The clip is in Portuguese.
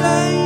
sei.